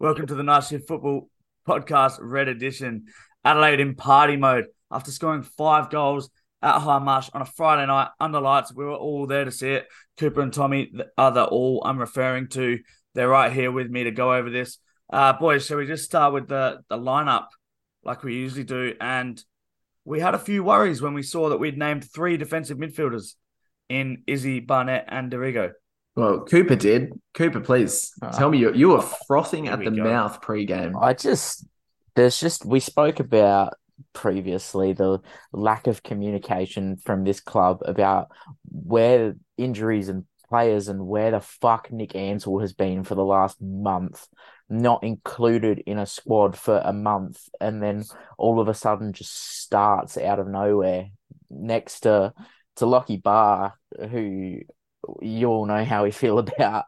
Welcome to the Night Shift Football Podcast Red Edition. Adelaide in party mode after scoring five goals at Hindmarsh on a Friday night under lights. We were all there to see it. Cooper and Tommy are the all I'm referring to. They're right here with me to go over this. Uh, boys, shall we just start with the, the lineup like we usually do? And we had a few worries when we saw that we'd named three defensive midfielders in Izzy, Barnett, and Dorigo. Well, Cooper did. Cooper, please uh, tell me you you were frothing at the go. mouth pre-game. I just there's just we spoke about previously the lack of communication from this club about where injuries and players and where the fuck Nick Ansell has been for the last month, not included in a squad for a month, and then all of a sudden just starts out of nowhere next to to Lockie Barr, who you all know how we feel about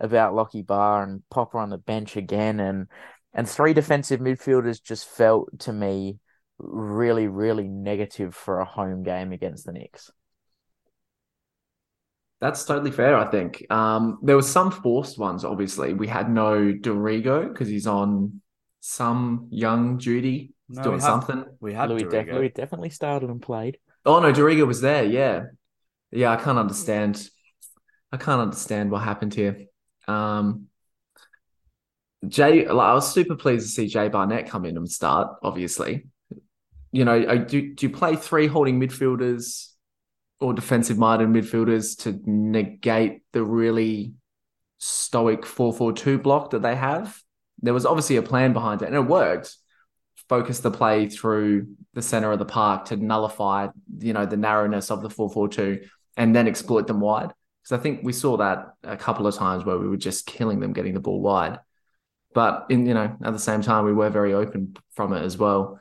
about Lockie Barr and Popper on the bench again, and and three defensive midfielders just felt to me really, really negative for a home game against the Nix. That's totally fair, I think. Um, there were some forced ones, obviously. We had no Dorigo because he's on some young duty, no, doing we something. We had Louis, Dorigo. Louis definitely started and played. Oh no, Dorigo was there, yeah. Yeah, I can't understand I can't understand what happened here. Um, Jay, like, I was super pleased to see Jay Barnett come in and start. Obviously, you know, do do you play three holding midfielders or defensive minded midfielders to negate the really stoic four four two block that they have? There was obviously a plan behind it, and it worked. Focus the play through the center of the park to nullify, you know, the narrowness of the four four two, and then exploit them wide because I think we saw that a couple of times where we were just killing them getting the ball wide. But in you know at the same time we were very open from it as well.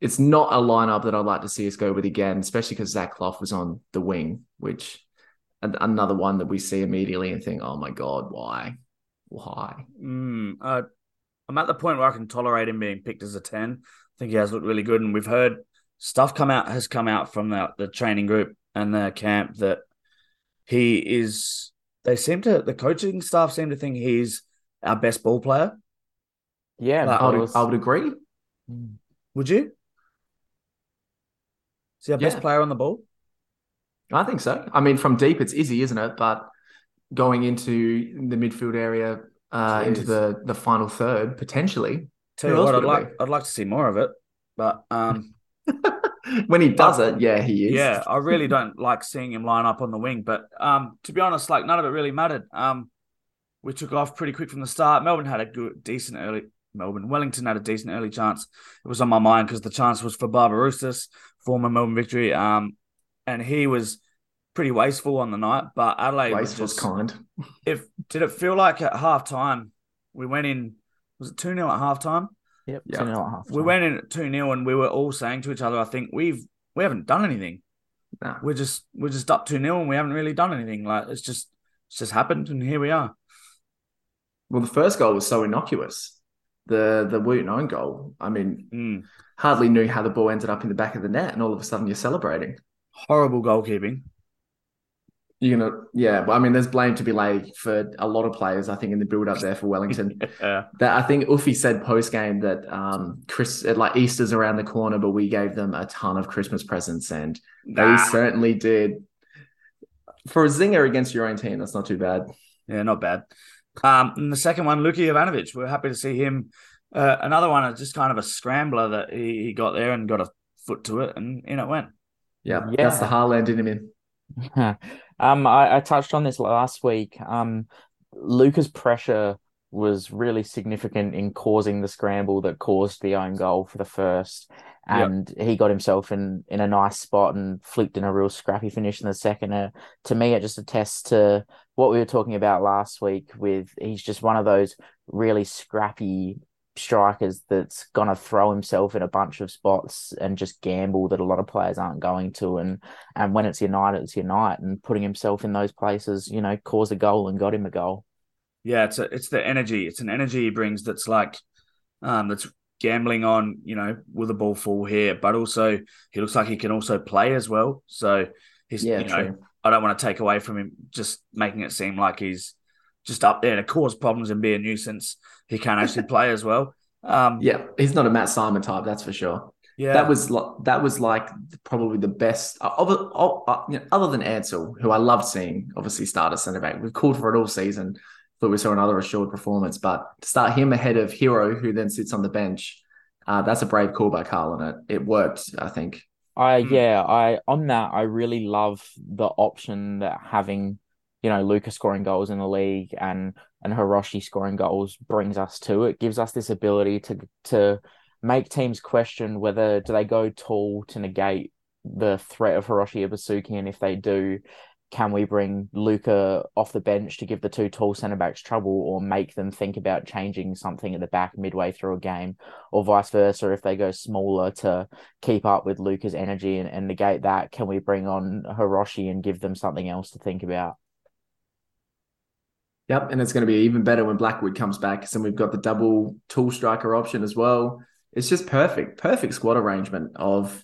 It's not a lineup that I'd like to see us go with again, especially because Zach Clough was on the wing, which another one that we see immediately and think, oh my god, why, why? Mm, uh, I'm at the point where I can tolerate him being picked as a ten. I think he has looked really good, and we've heard stuff come out has come out from the, the training group and the camp that he is. They seem to the coaching staff seem to think he's our best ball player. Yeah, like, I, would, was... I would agree. Would you? Is he our yeah. best player on the ball? I think so. I mean, from deep, it's easy, isn't it? But going into the midfield area, uh, into the the final third, potentially. Tell you what, I'd like I'd like to see more of it, but um, when he does it, yeah, he is. Yeah, I really don't like seeing him line up on the wing. But um, to be honest, like none of it really mattered. Um, we took off pretty quick from the start. Melbourne had a good, decent early. Melbourne, Wellington had a decent early chance. It was on my mind because the chance was for Barbarouses, former Melbourne victory. Um, and he was pretty wasteful on the night. But Adelaide wasteful was just, kind. if did it feel like at half time we went in? Was it two 0 at half time? Yep. Yeah. We went in at 2 0 and we were all saying to each other, I think we've we haven't done anything. Nah. We're just we're just up 2 0 and we haven't really done anything. Like it's just it's just happened and here we are. Well, the first goal was so innocuous. The the Wootton own goal. I mean, mm. hardly knew how the ball ended up in the back of the net, and all of a sudden you're celebrating. Horrible goalkeeping you're gonna yeah well, i mean there's blame to be laid for a lot of players i think in the build up there for wellington. Yeah. that i think uffy said post game that um chris like easter's around the corner but we gave them a ton of christmas presents and nah. they certainly did. For a zinger against your own team that's not too bad. Yeah not bad. Um and the second one Luki Jovanovic we're happy to see him. Uh, another one just kind of a scrambler that he, he got there and got a foot to it and in it went. Yeah, yeah. that's the Haaland in him in Um, I, I touched on this last week. Um, Luca's pressure was really significant in causing the scramble that caused the own goal for the first. And yep. he got himself in in a nice spot and flicked in a real scrappy finish in the second. Uh, to me, it just attests to what we were talking about last week. With he's just one of those really scrappy strikers that's going to throw himself in a bunch of spots and just gamble that a lot of players aren't going to. And and when it's United it's United and putting himself in those places you know caused a goal and got him a goal. Yeah it's a, it's the energy it's an energy he brings that's like um that's gambling on you know will the ball fall here? But also he looks like he can also play as well. So he's yeah, you know true. I don't want to take away from him just making it seem like he's just up there to cause problems and be a nuisance. He can't actually play as well. Um, Yeah, he's not a Matt Simon type, that's for sure. yeah, That was like that was like probably the best uh, other uh, uh, you know, other than Ansell, who I loved seeing obviously start as centre back. We've called for it all season. Thought we saw another assured performance, but to start him ahead of Hiro, who then sits on the bench, uh, that's a brave call by Carl, and it it worked. I think. I Hmm. yeah, I on that I really love the option that having, you know, Luca scoring goals in the league and and Hiroshi scoring goals brings us to. It gives us this ability to to make teams question whether do they go tall to negate the threat of Hiroshi Ibusuki, and if they do, can we bring Luca off the bench to give the two tall centre backs trouble, or make them think about changing something at the back midway through a game, or vice versa? If they go smaller to keep up with Luca's energy and, and negate that, can we bring on Hiroshi and give them something else to think about? Yep, and it's going to be even better when Blackwood comes back. because then we've got the double tool striker option as well. It's just perfect, perfect squad arrangement of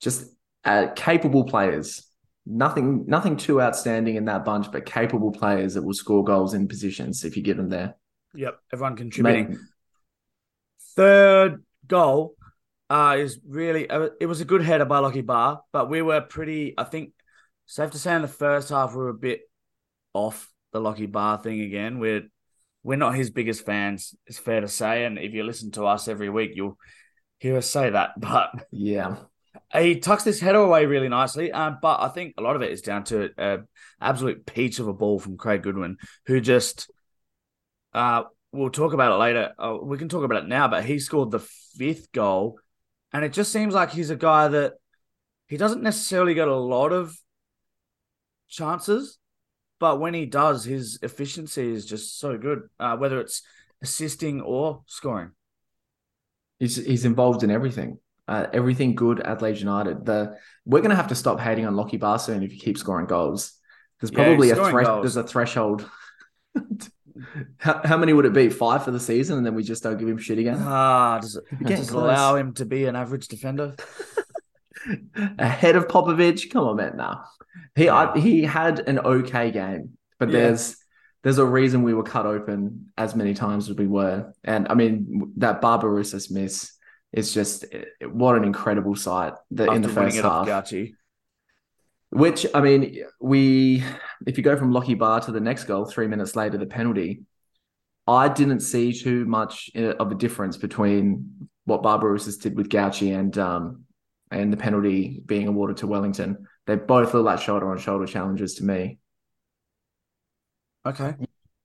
just uh, capable players. Nothing, nothing too outstanding in that bunch, but capable players that will score goals in positions if you get them there. yep, everyone contributing. Mate, Third goal uh, is really uh, it was a good header by Lockie Barr, but we were pretty. I think safe to say in the first half we were a bit off the Lockie Barr thing again. We're we're not his biggest fans. It's fair to say, and if you listen to us every week, you'll hear us say that. But yeah, he tucks this header away really nicely. Um, but I think a lot of it is down to an absolute peach of a ball from Craig Goodwin, who just uh we'll talk about it later. Uh, we can talk about it now, but he scored the fifth goal, and it just seems like he's a guy that he doesn't necessarily get a lot of chances, but when he does, his efficiency is just so good. Uh, whether it's assisting or scoring. he's he's involved in everything. Uh, everything good at Leeds United. The we're going to have to stop hating on Lockie Barr soon if he keeps scoring goals. There's Yeah, probably a scoring thresh, there's a threshold. how, how many would it be? Five for the season, and then we just don't give him shit again. Ah, does it does it allow him to be an average defender? Ahead of Popovich, come on, man. Now he I, he had an okay game, but Yeah. there's there's a reason we were cut open as many times as we were, and I mean that Barbarouses miss is just what an incredible sight that in the first it half. Gauci. Which I mean, we if you go from Lockie Barr to the next goal, three minutes later, the penalty. I didn't see too much uh, of a difference between what Barbarouses did with Gauci and um and the penalty being awarded to Wellington. They both look like shoulder on shoulder challenges to me. Okay.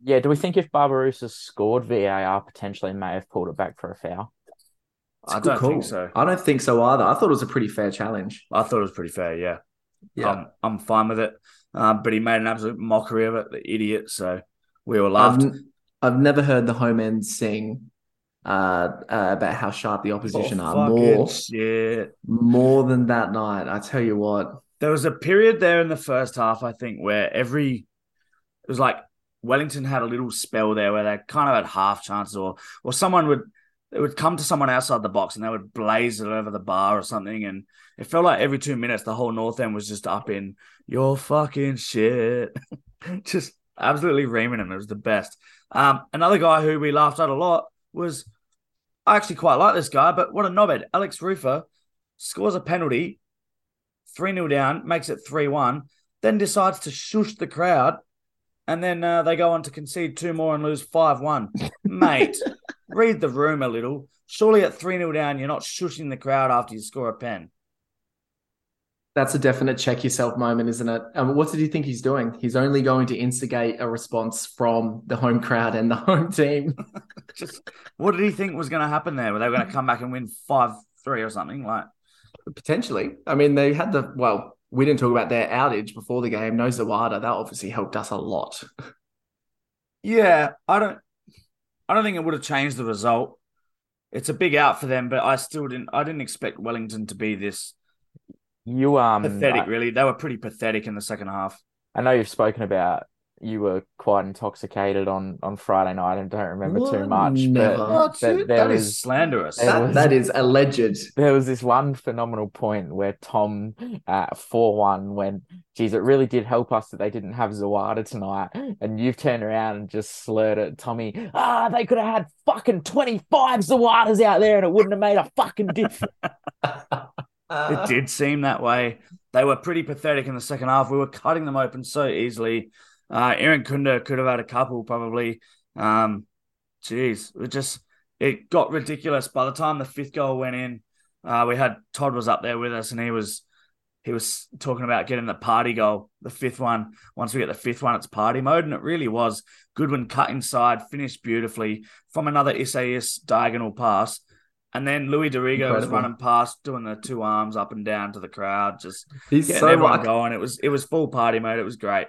Yeah, do we think if Barbarouses scored VAR potentially may have pulled it back for a foul? It's a I don't think so. I don't think so either. I thought it was a pretty fair challenge. I thought it was pretty fair. Yeah. Um, I'm fine with it. Um, but he made an absolute mockery of it, the idiot. So we all I've, laughed. n- I've never heard the home end sing uh, uh, about how sharp the opposition Oh, are. More, shit. more than that night. I tell you what. There was a period there in the first half, I think, where every it was like Wellington had a little spell there where they kind of had half chances, or or someone would it would come to someone outside the box and they would blaze it over the bar or something, and it felt like every two minutes the whole North End was just up in your fucking shit, just absolutely reaming him. It was the best. Um, another guy who we laughed at a lot was I actually quite like this guy, but what a knobhead! Alex Rufer scores a penalty 3 0 down, makes it 3 1, then decides to shush the crowd. And then uh, they go on to concede two more and lose 5 1. Mate, read the room a little. Surely at 3 0 down, you're not shushing the crowd after you score a pen. That's a definite check yourself moment, isn't it? Um, what did you think he's doing? He's only going to instigate a response from the home crowd and the home team. Just what did he think was going to happen there? Were they going to come back and win 5 3 or something? Like, Potentially. I mean, they had the, well, we didn't talk about their outage before the game. No Zawada. That obviously helped us a lot. yeah, I don't. I don't think it would have changed the result. It's a big out for them, but I still didn't. I didn't expect Wellington to be this You um pathetic. I, really, they were pretty pathetic in the second half. I know you've spoken about you were quite intoxicated on on Friday night and don't remember too much. Never. But What? there- That there is was- slanderous. That, was- that is alleged. there was this one phenomenal point where Tom at 4 1 went, geez, it really did help us that they didn't have Zawada tonight. And you've turned around and just slurred at Tommy, ah, they could have had fucking 25 Zawadas out there and it wouldn't have made a fucking difference. It did seem that way. They were pretty pathetic in the second half. We were cutting them open so easily. Uh, Irankunda could have had a couple probably. Um, geez, it just it got ridiculous. By the time the fifth goal went in, uh, we had Todd was up there with us, and he was he was talking about getting the party goal, the fifth one. Once we get the fifth one, it's party mode, and it really was. Goodwin cut inside, finished beautifully from another SAS diagonal pass. And then Louis Dorigo was running past, doing the two arms up and down to the crowd, just He's getting so everyone like, going. It was it was full party mode. It was great.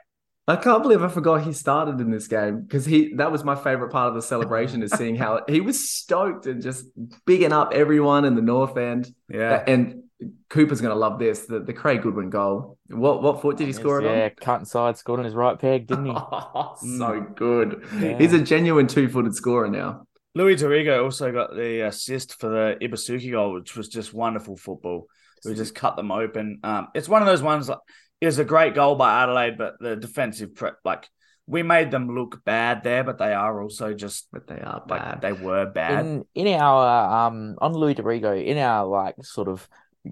I can't believe I forgot he started in this game because he that was my favorite part of the celebration is seeing how he was stoked and just bigging up everyone in the north end. Yeah, And Cooper's gonna love this. The the Craig Goodwin goal. What what foot did he score it yeah, on? cut inside, scored on his right peg, didn't he? Oh, so Mm. good. Yeah. He's a genuine two-footed scorer now. Louis Dorigo also got the assist for the Ibusuki goal, which was just wonderful football. We just cut them open. Um, it's one of those ones. Like, it was a great goal by Adelaide, but the defensive prep, like we made them look bad there, but they are also just But they are like bad. they were bad. in in our um on Louis Dorigo in our like sort of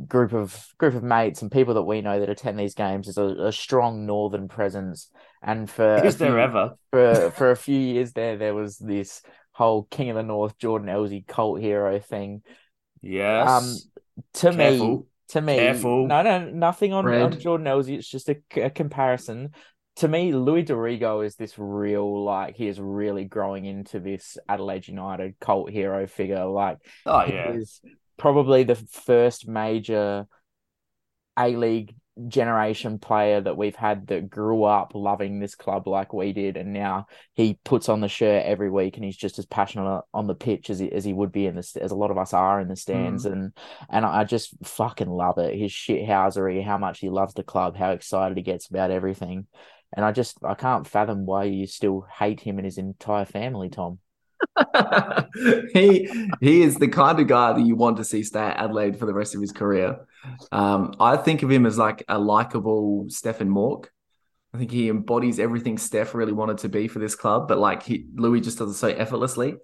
group of group of mates and people that we know that attend these games is a, a strong northern presence and for Is there few- ever? for for a few years there there was this whole King of the North Jordan Elsey cult hero thing Yes. um to me Careful. To me Careful. no no nothing on, on Jordan Elsey it's just a, a comparison to me, Louis Dorigo is this real, like, he is really growing into this Adelaide United cult hero figure. Like, oh he yeah. is probably the first major A League generation player that we've had that grew up loving this club like we did, and now he puts on the shirt every week, and he's just as passionate on the pitch as he, as he would be in the as a lot of us are in the stands, mm. and and I just fucking love it. His shithousery, how much he loves the club, how excited he gets about everything. And I just I can't fathom why you still hate him and his entire family, Tom. he he is the kind of guy that you want to see stay at Adelaide for the rest of his career. Um, I think of him as like a likable Stefan Mauk. I think he embodies everything Steph really wanted to be for this club, but like he Louis just does it so effortlessly.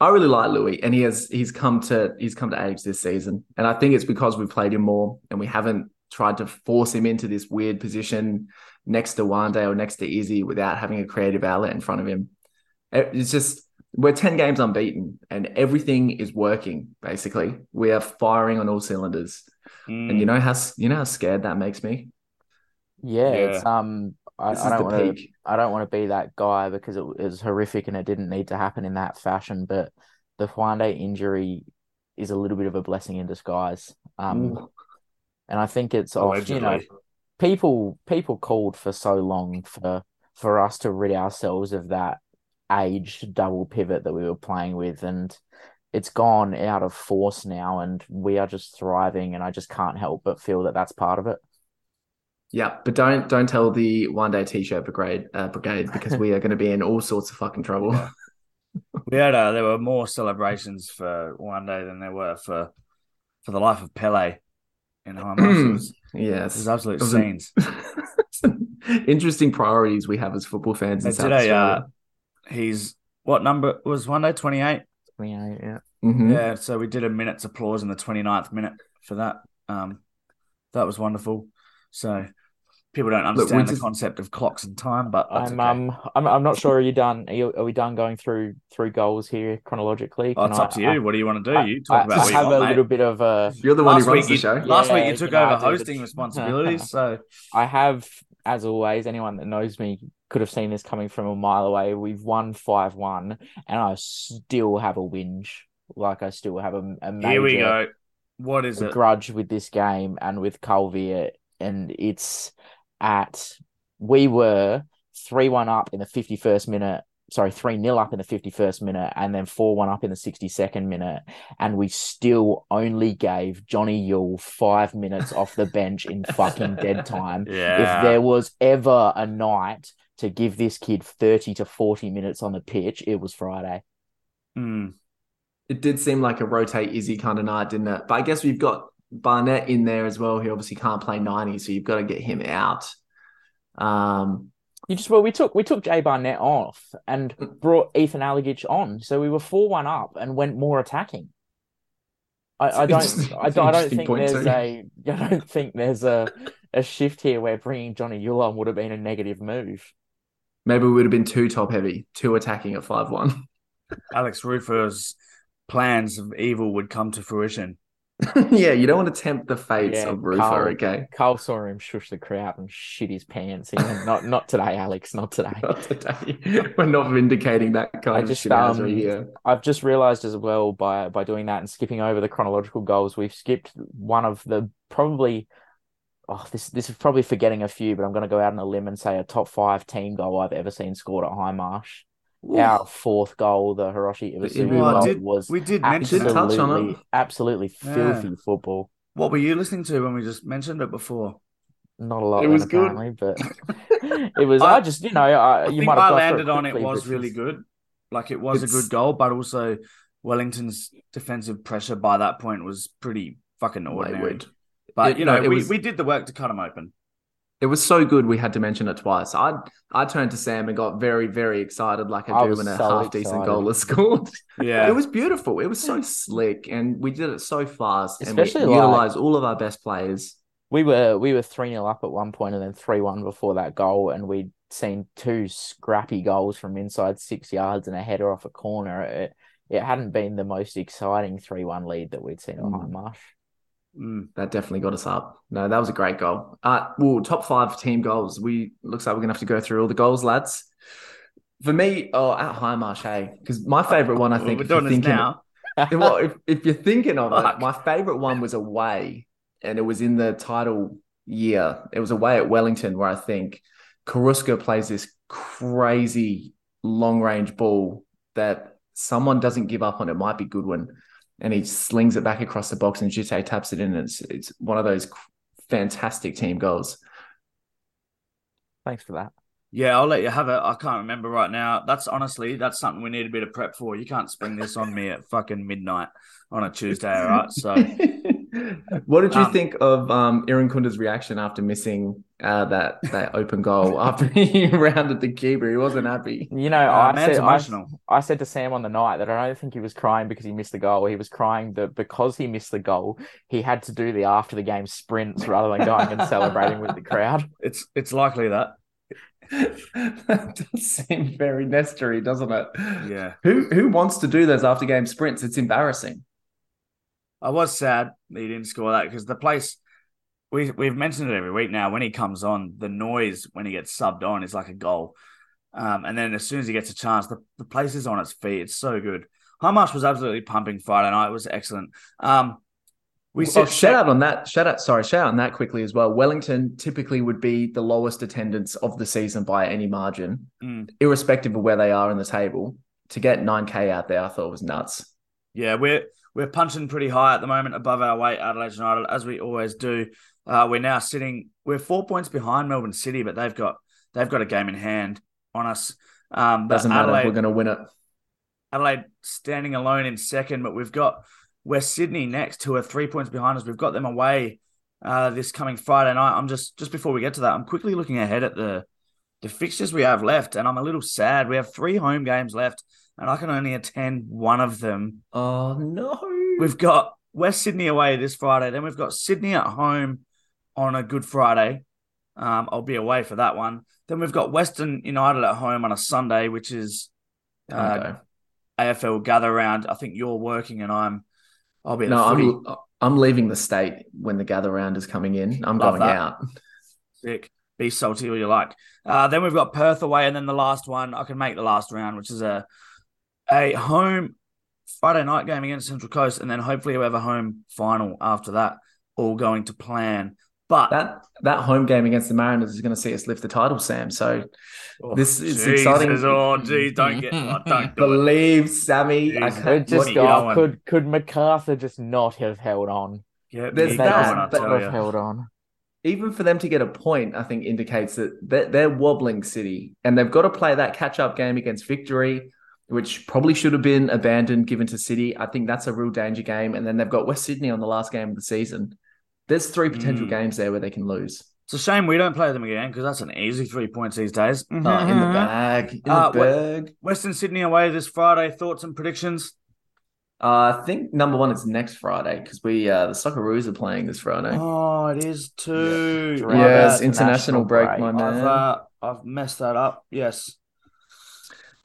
I really like Louis, and he has he's come to he's come to age this season, and I think it's because we've played him more and we haven't tried to force him into this weird position next to Juande or next to Izzy without having a creative outlet in front of him. It- It's just we're 10 games unbeaten and everything is working basically. We are firing on all cylinders. Mm. And you know how you know how scared that makes me? Yeah, Yeah. it's um I, I don't want to. I don't want to be that guy because it, it was horrific and it didn't need to happen in that fashion, but the Juande injury is a little bit of a blessing in disguise. Um Ooh. and I think it's off, you know, people people called for so long for for us to rid ourselves of that aged double pivot that we were playing with and it's gone out of force now and we are just thriving and I just can't help but feel that that's part of it. Yeah, but don't don't tell the Juande t-shirt brigade uh, brigade because we are going to be in all sorts of fucking trouble. Yeah. We had uh, there were more celebrations for Juande than there were for for the life of Pele in Hindmarsh. It was, yes. was absolute It was an- scenes. Interesting priorities we have as football fans in They South did a, uh, Australia. He's what number was Juande twenty eight? Yeah, yeah. Mhm. Yeah, so we did a minute's applause in the 29th minute for that. Um, that was wonderful. So people don't understand we the just- concept of clocks and time, but that's I'm okay. um I'm I'm not sure. Are you done? Are, you, are we done going through through goals here chronologically? Oh, Can it's up to you. I- what do you want to do? I- you talk I, about I what you have want, a mate. little bit of a. You're the one Last who runs week, the you, show. last Yeah, week you you took know, over do the- hosting responsibilities. So I have, as always, anyone that knows me could have seen this coming from a mile away. We've won five one, and I still have a whinge. Like I still have a, a major here we go. What is it? grudge with this game and with Culvier, and it's at we were three one up in the fifty first minute. Sorry, three 0 up in the fifty first minute, and then four one up in the sixty second minute, and we still only gave Johnny Yull five minutes off the bench in fucking dead time. Yeah. If there was ever a night to give this kid 30 to 40 minutes on the pitch, it was Friday. Mm. It did seem like a rotate Izzy kind of night, didn't it? But I guess we've got Barnett in there as well. He obviously can't play 90, so you've got to get him out. Um, You just well, we took we took Jay Barnett off and brought Ethan Alagich on, so we were four one up and went more attacking. I, I don't I don't, I don't think there's too. a I don't think there's a a shift here where bringing Johnny Yulon would have been a negative move. Maybe we would have been too top heavy, too attacking at 5 1. Alex Rufer's plans of evil would come to fruition. yeah, you don't want to tempt the fates Yeah, of Rufo, Carl. okay? Carl saw him shush the crowd and shit his pants. He went, not not today, Alex, not today. Not today. We're not vindicating that kind I of just, shit um, here. I've just realised as well by by doing that and skipping over the chronological goals, we've skipped one of the probably. Oh, this this is probably forgetting a few, but I'm going to go out on a limb and say a top five team goal I've ever seen scored at Hindmarsh. Our fourth goal, the Hiroshi Ibusuki Well, goal, did- was We did mention touch on it. absolutely Yeah. filthy football. What were you listening to when we just mentioned it before? Not a lot. It then, was good. apparently, but it was. I, I- just, you know, I, I you think might I have got landed on it was really it's- good. Like it was a good goal, but also Wellington's defensive pressure by that point was pretty fucking ordinary. Wayward. But It- you know, no, it we, was- we did the work to cut them open. It was so good we had to mention it twice. I I turned to Sam and got very, very excited like I I do was when a so half decent goal is scored. Yeah, It was beautiful. It was so slick and we did it so fast. Especially and we like- utilized all of our best players. We were we were three 0 up at one point and then three one before that goal, and we'd seen two scrappy goals from inside six yards and a header off a corner. It it hadn't been the most exciting three one lead that we'd seen at Mm. Hindmarsh. Mm. That definitely got us up. No, that was a great goal. Uh, well, top five team goals. We looks like we're gonna have to go through all the goals, lads. For me, oh, at Hindmarsh, hey, because my favorite one, I Well, think, we're if you're doing this thinking, now. well, if, if you're thinking of Fuck. it, my favorite one was away, and it was in the title year. It was away at Wellington, where I think Carrusca plays this crazy long range ball that someone doesn't give up on. It might be Goodwin, and he slings it back across the box, and Djite taps it in. It's it's one of those fantastic team goals. Thanks for that. Yeah, I'll let you have it. I can't remember right now. That's honestly, that's something we need a bit of prep for. You can't spring this on me at fucking midnight on a Tuesday, all right? So what did you Um, think of um, Irankunda's reaction after missing uh, that that open goal after he rounded the keeper? He wasn't happy. You know, Uh, I man's said I, emotional. I said to Sam on the night that I don't think he was crying because he missed the goal. He was crying that because he missed the goal, he had to do the after the game sprints rather than going and celebrating with the crowd. it's it's likely that. that does seem very necessary, doesn't it? Yeah. Who who wants to do those after game sprints? It's embarrassing. I was sad that he didn't score that because the place we we've mentioned it every week now. When he comes on, the noise when he gets subbed on is like a goal. Um, and then as soon as he gets a chance, the, the place is on its feet. It's so good. Hindmarsh was absolutely pumping Friday night. It was excellent. Um, we Oh, said shout out on that. Shout out. Sorry, shout out on that quickly as well. Wellington typically would be the lowest attendance of the season by any margin, Mm. irrespective of where they are in the table. To get nine k out there, I thought was nuts. Yeah, we're we're punching pretty high at the moment, above our weight, Adelaide United, as we always do. Uh, we're now sitting. We're four points behind Melbourne City, but they've got they've got a game in hand on us. Um, Doesn't matter. Adelaide, We're going to win it. Adelaide standing alone in second, but we've got West Sydney next, who are three points behind us. We've got them away uh, this coming Friday night. I'm just just before we get to that, I'm quickly looking ahead at the the fixtures we have left, and I'm a little sad. We have three home games left, and I can only attend one of them. Oh no! We've got West Sydney away this Friday. Then we've got Sydney at home on a Good Friday. Um, I'll be away for that one. Then we've got Western United at home on a Sunday, which is uh. AFL gather round. I think you're working and I'm I'll be at No. I'm I'm leaving the state when the gather round is coming in. I'm Love going that. out. Sick. Be salty all you like. Uh, then we've got Perth away, and then the last one I can make the last round, which is a a home Friday night game against Central Coast, and then hopefully we have a home final after that, all going to plan. But That that home game against the Mariners is going to see us lift the title, Sam. So oh, this is Jesus, exciting. Oh, geez, don't get oh, don't do it. believe Sammy. I can't, just oh, could could MacArthur just not have held on? Get There's that, going, but- tell Not you. have held on. even for them to get a point, I think indicates that they're, they're wobbling City, and they've got to play that catch-up game against Victory, which probably should have been abandoned, given to City. I think that's a real danger game, and then they've got West Sydney on the last game of the season. There's three potential Mm. games there where they can lose. It's a shame we don't play them again because that's an easy three points these days. Oh, in the bag, in Uh, the bag. Western Sydney away this Friday. Thoughts and predictions? Uh, I think number one is next Friday because we uh, the Socceroos are playing this Friday. Oh, it is too. Yeah. My international break, my I've man. uh, I've messed that up. Yes,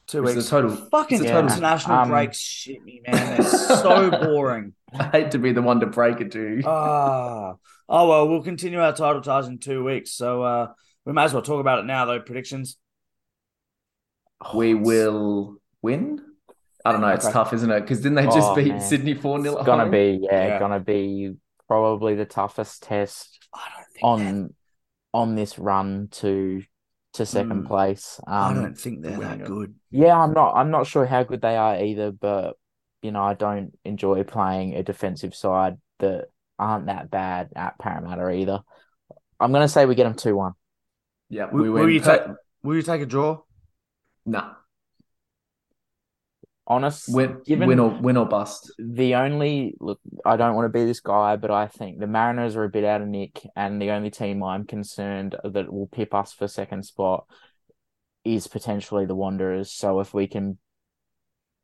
two It's a weeks. total- Fucking it's a total- international um, breaks shit me, man. They're so boring. I hate to be the one to break it to you. Ah, oh well, we'll continue our title ties in two weeks. So uh, we might as well talk about it now, though. Predictions. we will win. I don't know. It's Okay. tough, isn't it? Because didn't they just Oh, beat man. Sydney 4 0 It's gonna be yeah, Yeah. gonna be probably the toughest test I don't think on on this run to to second Mm. place. I Um, don't think they're that it. good. yeah, I'm not I'm not sure how good they are either, but you know, I don't enjoy playing a defensive side that aren't that bad at Parramatta either. I'm gonna say we get them two one. Yeah, Will, we will win. you take? Will you take a draw? Nah, Honest, win, win or win or bust. the only look, I don't want to be this guy, but I think the Mariners are a bit out of nick, and the only team I'm concerned that will pip us for second spot is potentially the Wanderers. So if we can,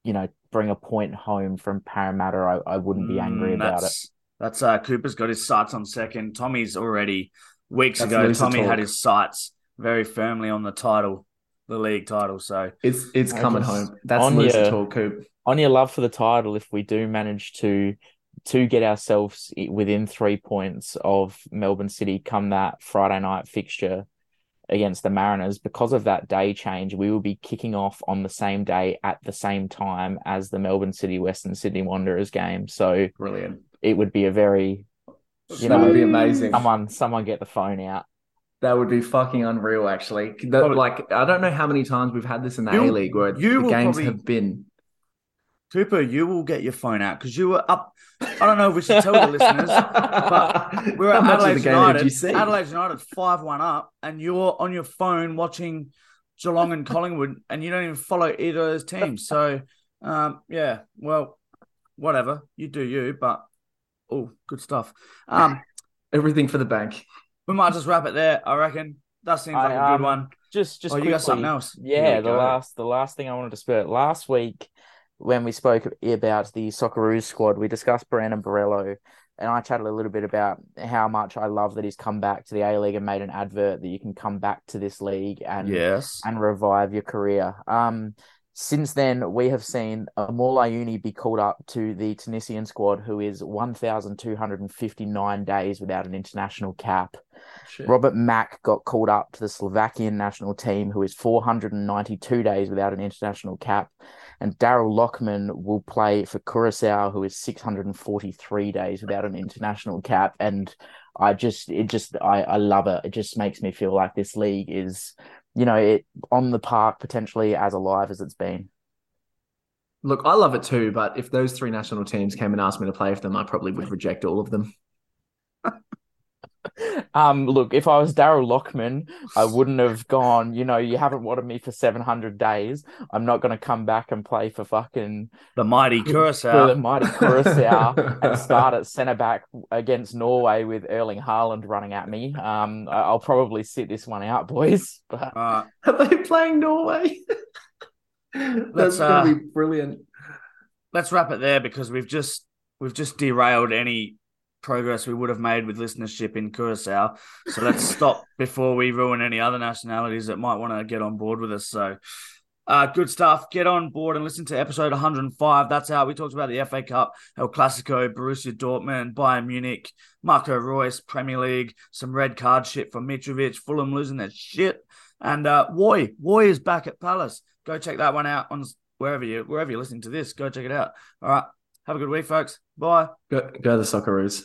you know, bring a point home from Parramatta, I, I wouldn't be angry Mm, about it. that's, uh, Cooper's got his sights on second. Tommy's already weeks That's ago. Tommy had his sights very firmly on the title, the league title. So It's it's I coming just- home. That's on loser your- talk, Coop. On your love for the title, if we do manage to to get ourselves within three points of Melbourne City come that Friday night fixture against the Mariners, because of that day change, we will be kicking off on the same day at the same time as the Melbourne City Western Sydney Wanderers game. So Brilliant. it would be a very You that know, would be amazing. someone someone get the phone out. That would be fucking unreal, actually. The- Probably- like, I don't know how many times we've had this in the A League where you the games probably- have been. Cooper, you will get your phone out because you were up. I don't know if we should tell the listeners. but We're at Adelaide United. you see? Adelaide United five one up, and you're on your phone watching Geelong and Collingwood, and you don't even follow either of those teams. So, um, yeah, well, whatever you do, you. But oh, good stuff. Um, Everything for the bank. We might just wrap it there. I reckon that seems like I, a um, good one. Just just oh, you got something else? Yeah, the go. last the last thing I wanted to spurt last week when we spoke about the Socceroos squad, we discussed Brandon Borrello, and I chatted a little bit about how much I love that he's come back to the A League and made an advert that you can come back to this league and Yes. and revive your career. Um, since then, we have seen Amor Layouni be called up to the Tunisian squad, who is 1,259 days without an international cap. Shit. Robert Mak got called up to the Slovakian national team, who is 492 days without an international cap. And Daryl Lachman will play for Curacao, who is 643 days without an international cap. And I just, it just, I, I love it. It just makes me feel like this league is, you know, it on the park potentially as alive as it's been. Look, I love it too, but if those three national teams came and asked me to play for them, I probably would reject all of them. Um, look, if I was Daryl Lachman, I wouldn't have gone, you know, you haven't wanted me for 700 days. I'm not going to come back and play for fucking The mighty for the mighty Curacao and start at centre back against Norway with Erling Haaland running at me. Um, I- I'll probably sit this one out, boys. But Uh, Are they playing Norway? That's uh, gonna be brilliant. let's wrap it there because we've just we've just derailed any progress we would have made with listenership in Curacao. So let's stop before we ruin any other nationalities that might want to get on board with us. So uh, good stuff. Get on board and listen to episode 105. That's how we talked about the FA Cup, El Clasico, Borussia Dortmund, Bayern Munich, Marco Royce, Premier League, some red card shit for Mitrovic, Fulham losing their shit, and uh, Woy, Woy is back at Palace. Go check that one out on wherever you wherever you're listening to this. Go check it out. All right. Have a good week, folks. Bye. Go, go the Socceroos.